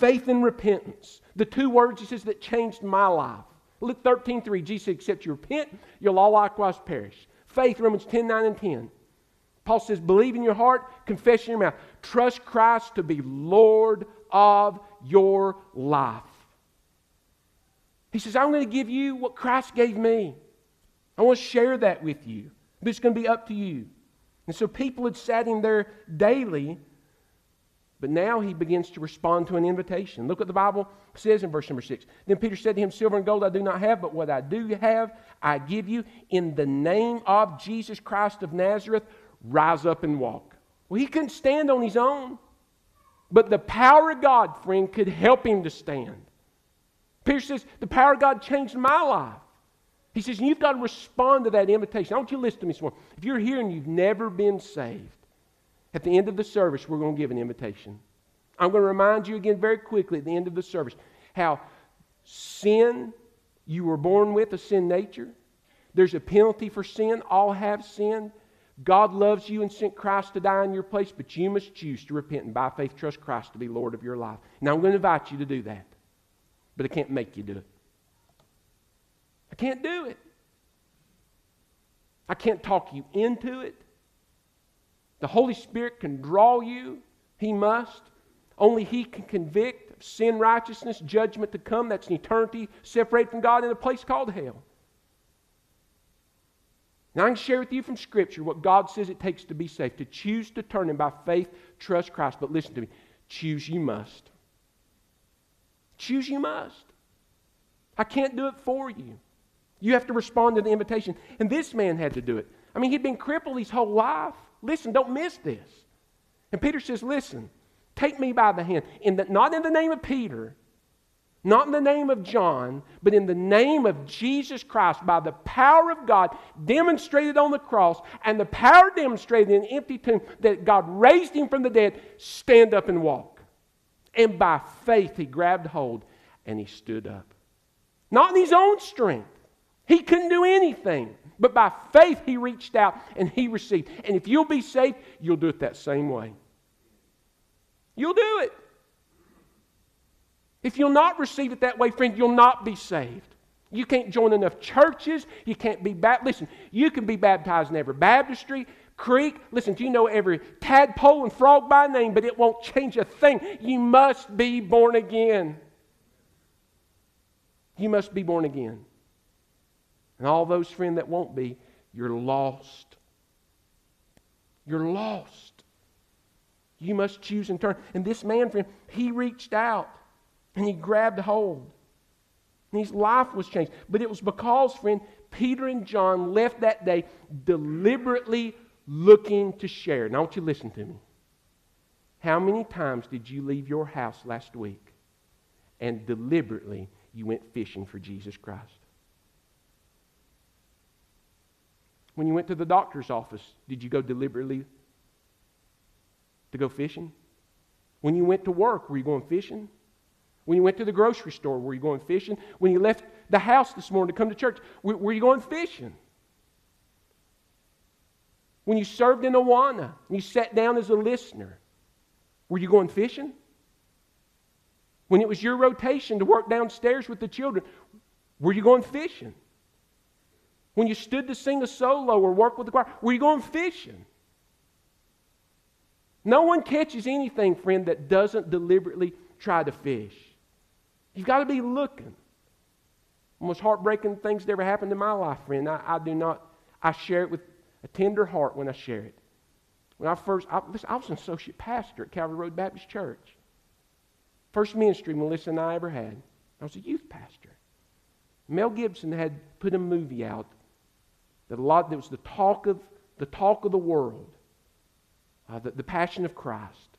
faith and repentance. The two words, he says, that changed my life. Luke 13, 3, Jesus said, except you repent, you'll all likewise perish. Faith, Romans 10, 9, and 10. Paul says, believe in your heart, confess in your mouth. Trust Christ to be Lord of your life. He says, I'm going to give you what Christ gave me. I want to share that with you. But it's going to be up to you. And so people had sat in there daily, but now he begins to respond to an invitation. Look what the Bible says in verse number six. Then Peter said to him, Silver and gold I do not have, but what I do have, I give you. In the name of Jesus Christ of Nazareth, rise up and walk. Well, he couldn't stand on his own, but the power of God, friend, could help him to stand. Peter says, The power of God changed my life. He says, You've got to respond to that invitation. I want you to listen to me this morning. If you're here and you've never been saved, at the end of the service, we're going to give an invitation. I'm going to remind you again very quickly at the end of the service how sin, you were born with a sin nature. There's a penalty for sin. All have sinned. God loves you and sent Christ to die in your place, but you must choose to repent and by faith trust Christ to be Lord of your life. Now, I'm going to invite you to do that, but I can't make you do it. I can't do it. I can't talk you into it. The Holy Spirit can draw you, He must. Only He can convict of sin, righteousness, judgment to come. That's an eternity separated from God in a place called hell. Now, I can share with you from Scripture what God says it takes to be saved, to choose to turn and by faith trust Christ. But listen to me choose you must. Choose you must. I can't do it for you. You have to respond to the invitation. And this man had to do it. I mean, he'd been crippled his whole life. Listen, don't miss this. And Peter says, Listen, take me by the hand. In the, not in the name of Peter, not in the name of John, but in the name of Jesus Christ, by the power of God demonstrated on the cross and the power demonstrated in an empty tomb that God raised him from the dead, stand up and walk. And by faith, he grabbed hold and he stood up. Not in his own strength, he couldn't do anything. But by faith, he reached out and he received. And if you'll be saved, you'll do it that same way. You'll do it. If you'll not receive it that way, friend, you'll not be saved. You can't join enough churches. You can't be baptized. Listen, you can be baptized in every baptistry, creek. Listen, you know every tadpole and frog by name, but it won't change a thing. You must be born again. You must be born again. And all those, friend, that won't be, you're lost. You're lost. You must choose and turn. And this man, friend, he reached out and he grabbed hold. And his life was changed. But it was because, friend, Peter and John left that day deliberately looking to share. Now, I want you to listen to me. How many times did you leave your house last week and deliberately you went fishing for Jesus Christ? When you went to the doctor's office, did you go deliberately to go fishing? When you went to work, were you going fishing? When you went to the grocery store, were you going fishing? When you left the house this morning to come to church, were you going fishing? When you served in Awana and you sat down as a listener, were you going fishing? When it was your rotation to work downstairs with the children, were you going fishing? When you stood to sing a solo or work with the choir, were you going fishing? No one catches anything, friend, that doesn't deliberately try to fish. You've got to be looking. The most heartbreaking things that ever happened in my life, friend, I, I do not, I share it with a tender heart when I share it. When I first, I, listen, I was an associate pastor at Calvary Road Baptist Church. First ministry Melissa and I ever had. I was a youth pastor. Mel Gibson had put a movie out that a lot that was the talk of the talk of the world, uh, the, the passion of Christ.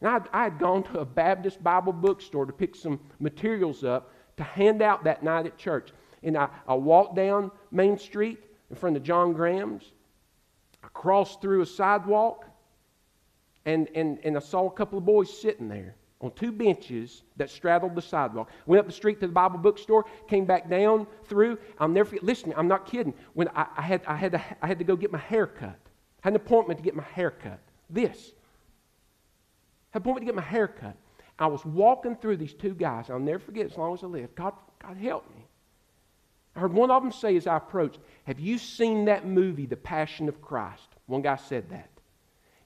And I, I had gone to a Baptist Bible bookstore to pick some materials up to hand out that night at church. And I, I walked down Main Street in front of John Graham's. I crossed through a sidewalk, and, and, and I saw a couple of boys sitting there on two benches that straddled the sidewalk. Went up the street to the Bible bookstore, came back down through. I'll never forget. Listen, I'm not kidding. When I, I, had, I, had to, I had to go get my hair cut, I had an appointment to get my hair cut. This. I had an appointment to get my hair cut. I was walking through these two guys. I'll never forget as long as I live. God, God help me. I heard one of them say as I approached, Have you seen that movie, The Passion of Christ? One guy said that.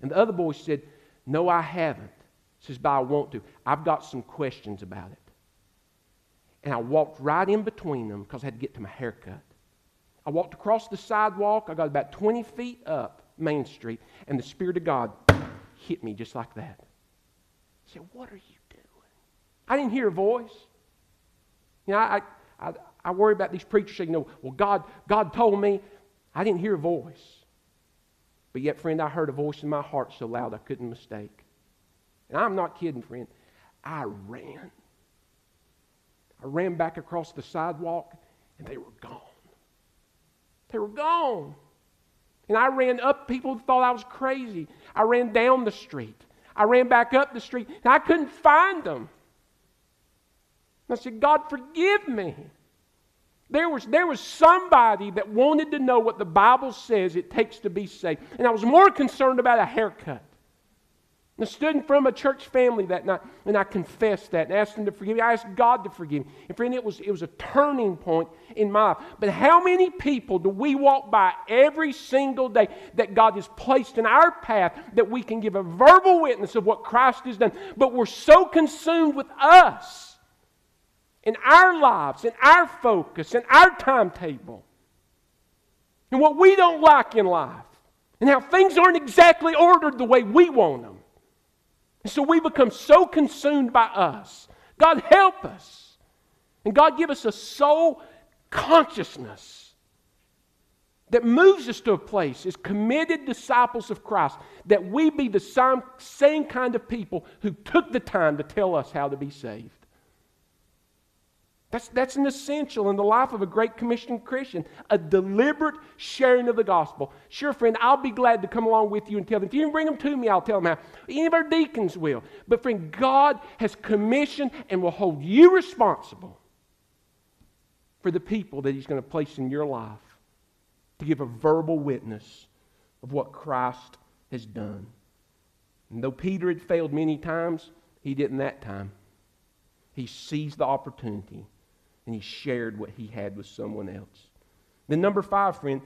And the other boy said, No, I haven't He says, but I want to. I've got some questions about it. and I walked right in between them because I had to get to my haircut. I walked across the sidewalk. I got about 20 feet up Main Street, and the Spirit of God hit me just like that. I said, What are you doing? I didn't hear a voice. You know, I, I, I worry about these preachers saying, No, well, God, God told me. I didn't hear a voice. But yet, friend, I heard a voice in my heart so loud I couldn't mistake. And I'm not kidding, friend. I ran. I ran back across the sidewalk, and they were gone. They were gone. And I ran up. People thought I was crazy. I ran down the street. I ran back up the street, and I couldn't find them. I said, God, forgive me. There was, there was somebody that wanted to know what the Bible says it takes to be saved. And I was more concerned about a haircut I stood in front of a church family that night and I confessed that and asked them to forgive me. I asked God to forgive me. And friend, it was, it was a turning point in my life. But how many people do we walk by every single day that God has placed in our path that we can give a verbal witness of what Christ has done? But we're so consumed with us in our lives, in our focus, in our timetable, and what we don't like in life, and how things aren't exactly ordered the way we want them and so we become so consumed by us. God, help us. And God, give us a soul consciousness that moves us to a place as committed disciples of Christ, that we be the same, same kind of people who took the time to tell us how to be saved. That's, that's an essential in the life of a great commissioned Christian, a deliberate sharing of the gospel. Sure, friend, I'll be glad to come along with you and tell them. If you bring them to me, I'll tell them how. Any of our deacons will. But, friend, God has commissioned and will hold you responsible for the people that He's going to place in your life to give a verbal witness of what Christ has done. And though Peter had failed many times, he didn't that time. He seized the opportunity and he shared what he had with someone else. Then, number five, friend,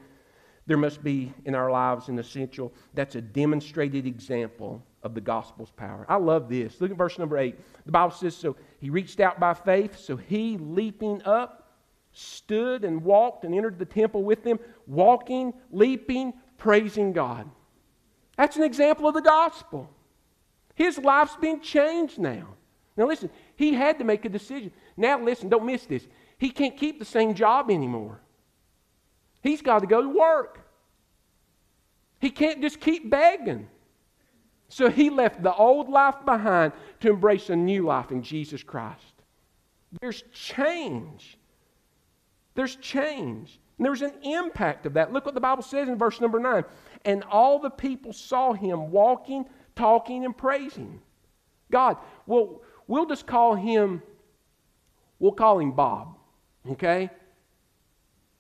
there must be in our lives an essential that's a demonstrated example of the gospel's power. I love this. Look at verse number eight. The Bible says, So he reached out by faith, so he, leaping up, stood and walked and entered the temple with them, walking, leaping, praising God. That's an example of the gospel. His life's been changed now. Now, listen, he had to make a decision. Now, listen, don't miss this. He can't keep the same job anymore. He's got to go to work. He can't just keep begging. So he left the old life behind to embrace a new life in Jesus Christ. There's change. There's change. And there's an impact of that. Look what the Bible says in verse number 9. And all the people saw him walking, talking, and praising God. Well, we'll just call him We'll call him Bob, okay?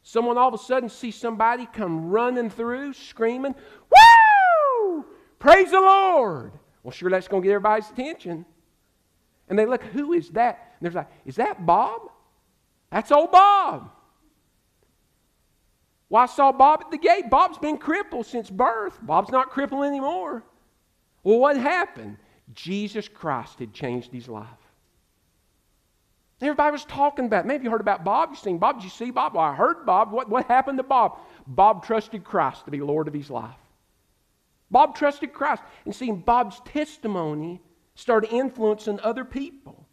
Someone all of a sudden sees somebody come running through, screaming, Woo! Praise the Lord. Well, sure, that's going to get everybody's attention. And they look, Who is that? And they're like, Is that Bob? That's old Bob. Well, I saw Bob at the gate. Bob's been crippled since birth. Bob's not crippled anymore. Well, what happened? Jesus Christ had changed his life. Everybody was talking about. Maybe you heard about Bob. You seen Bob. Did you see Bob? Well, I heard Bob. What, what happened to Bob? Bob trusted Christ to be Lord of his life. Bob trusted Christ. And seeing Bob's testimony started influencing other people.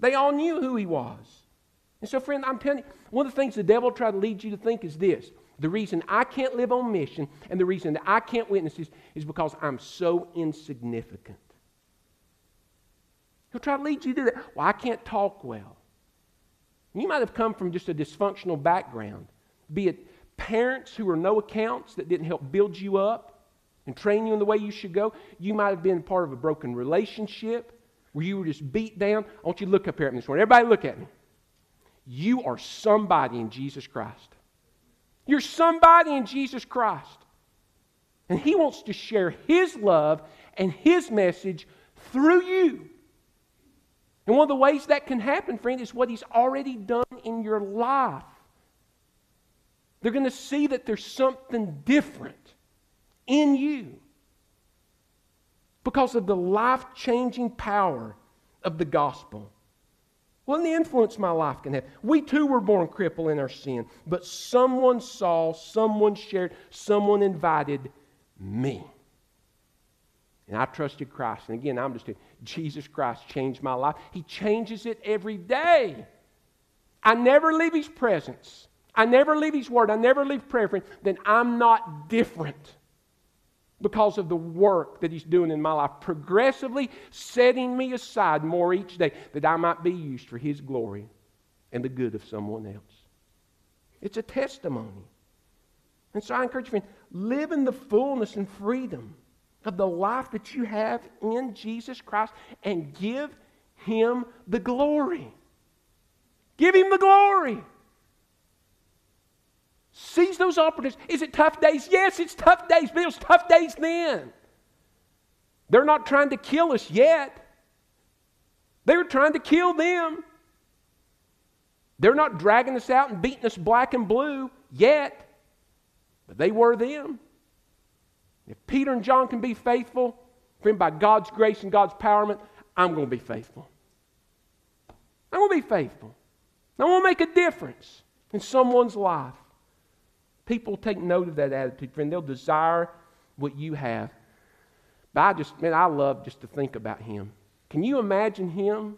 They all knew who he was. And so, friend, I'm telling you, one of the things the devil tried to lead you to think is this. The reason I can't live on mission and the reason that I can't witness this is because I'm so insignificant. He'll try to lead you to that. Well, I can't talk well. You might have come from just a dysfunctional background, be it parents who are no accounts that didn't help build you up and train you in the way you should go. You might have been part of a broken relationship where you were just beat down. I want you to look up here at me this morning. Everybody, look at me. You are somebody in Jesus Christ. You're somebody in Jesus Christ. And He wants to share His love and His message through you. And one of the ways that can happen, friend, is what He's already done in your life. They're going to see that there's something different in you because of the life changing power of the gospel. What the influence my life can have. We too were born crippled in our sin, but someone saw, someone shared, someone invited me. And I trusted Christ. And again, I'm just saying, Jesus Christ changed my life. He changes it every day. I never leave His presence. I never leave His word. I never leave prayer Him. Then I'm not different because of the work that He's doing in my life, progressively setting me aside more each day that I might be used for His glory and the good of someone else. It's a testimony. And so I encourage you, friend, live in the fullness and freedom of the life that you have in Jesus Christ and give Him the glory. Give Him the glory. Seize those opportunities. Is it tough days? Yes, it's tough days, but it was tough days then. They're not trying to kill us yet. They were trying to kill them. They're not dragging us out and beating us black and blue yet, but they were them. If Peter and John can be faithful, friend, by God's grace and God's empowerment, I'm going to be faithful. I'm going to be faithful. I'm going to make a difference in someone's life. People take note of that attitude, friend. They'll desire what you have. But I just, man, I love just to think about him. Can you imagine him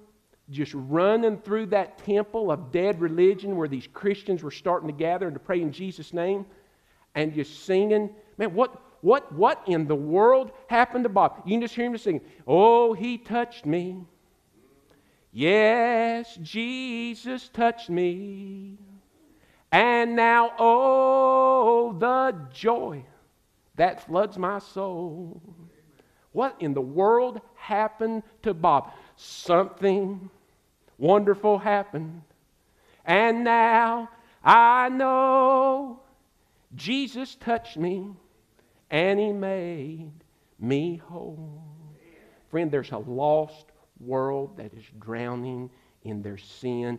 just running through that temple of dead religion where these Christians were starting to gather and to pray in Jesus' name and just singing? Man, what, what, what in the world happened to Bob? You can just hear him singing, Oh, he touched me. Yes, Jesus touched me. And now, oh, the joy that floods my soul. What in the world happened to Bob? Something wonderful happened. And now I know Jesus touched me and he made me whole. Friend, there's a lost world that is drowning in their sin.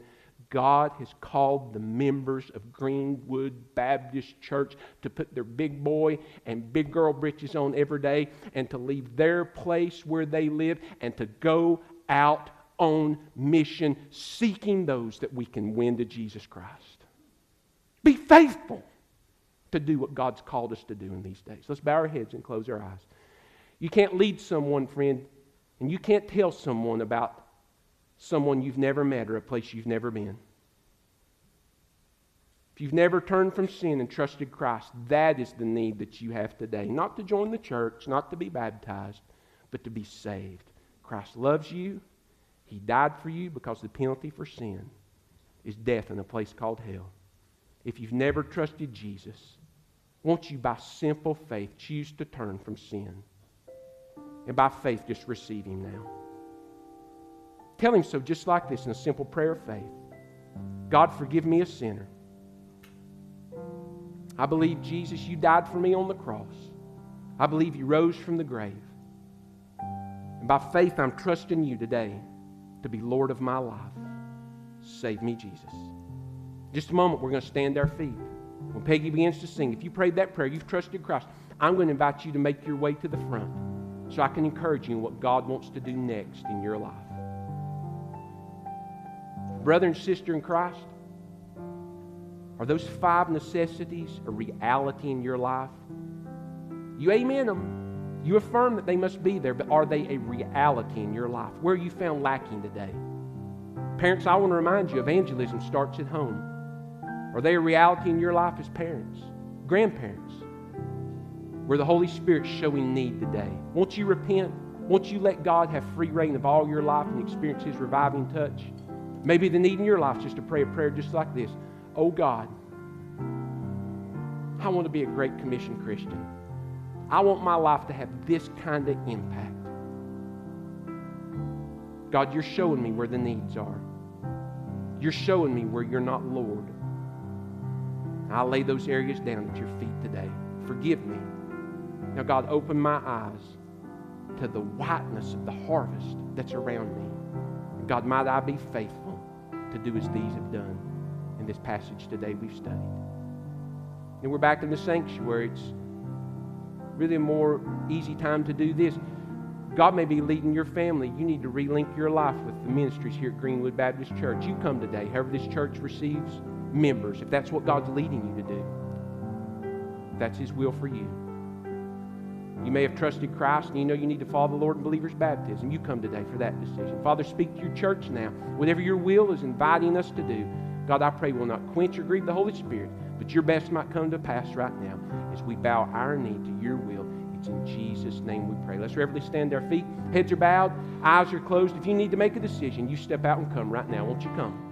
God has called the members of Greenwood Baptist Church to put their big boy and big girl britches on every day and to leave their place where they live and to go out on mission seeking those that we can win to Jesus Christ. Be faithful to do what God's called us to do in these days. Let's bow our heads and close our eyes. You can't lead someone, friend, and you can't tell someone about someone you've never met or a place you've never been. If you've never turned from sin and trusted Christ, that is the need that you have today. Not to join the church, not to be baptized, but to be saved. Christ loves you. He died for you because the penalty for sin is death in a place called hell. If you've never trusted Jesus, won't you, by simple faith, choose to turn from sin? And by faith, just receive Him now. Tell Him so just like this in a simple prayer of faith God, forgive me a sinner. I believe, Jesus, you died for me on the cross. I believe you rose from the grave. And by faith, I'm trusting you today to be Lord of my life. Save me, Jesus. Just a moment, we're going to stand our feet. When Peggy begins to sing, if you prayed that prayer, you've trusted Christ, I'm going to invite you to make your way to the front so I can encourage you in what God wants to do next in your life. Brother and sister in Christ, are those five necessities a reality in your life? You amen them. You affirm that they must be there, but are they a reality in your life? Where are you found lacking today? Parents, I want to remind you evangelism starts at home. Are they a reality in your life as parents, grandparents? Where the Holy Spirit's showing need today. Won't you repent? Won't you let God have free reign of all your life and experience His reviving touch? Maybe the need in your life is just to pray a prayer just like this Oh God, I want to be a Great Commission Christian. I want my life to have this kind of impact. God, you're showing me where the needs are. You're showing me where you're not Lord. I lay those areas down at your feet today. Forgive me. Now, God, open my eyes to the whiteness of the harvest that's around me. God, might I be faithful to do as these have done in this passage today we've studied. And we're back in the sanctuary. It's really a more easy time to do this. God may be leading your family. You need to relink your life with the ministries here at Greenwood Baptist Church. You come today, however this church receives members, if that's what God's leading you to do. That's His will for you. You may have trusted Christ and you know you need to follow the Lord in believer's baptism. You come today for that decision. Father, speak to your church now. Whatever your will is inviting us to do, God, I pray will not quench or grieve the Holy Spirit, but your best might come to pass right now as we bow our knee to your will. It's in Jesus' name we pray. Let's reverently stand our feet. Heads are bowed, eyes are closed. If you need to make a decision, you step out and come right now. Won't you come?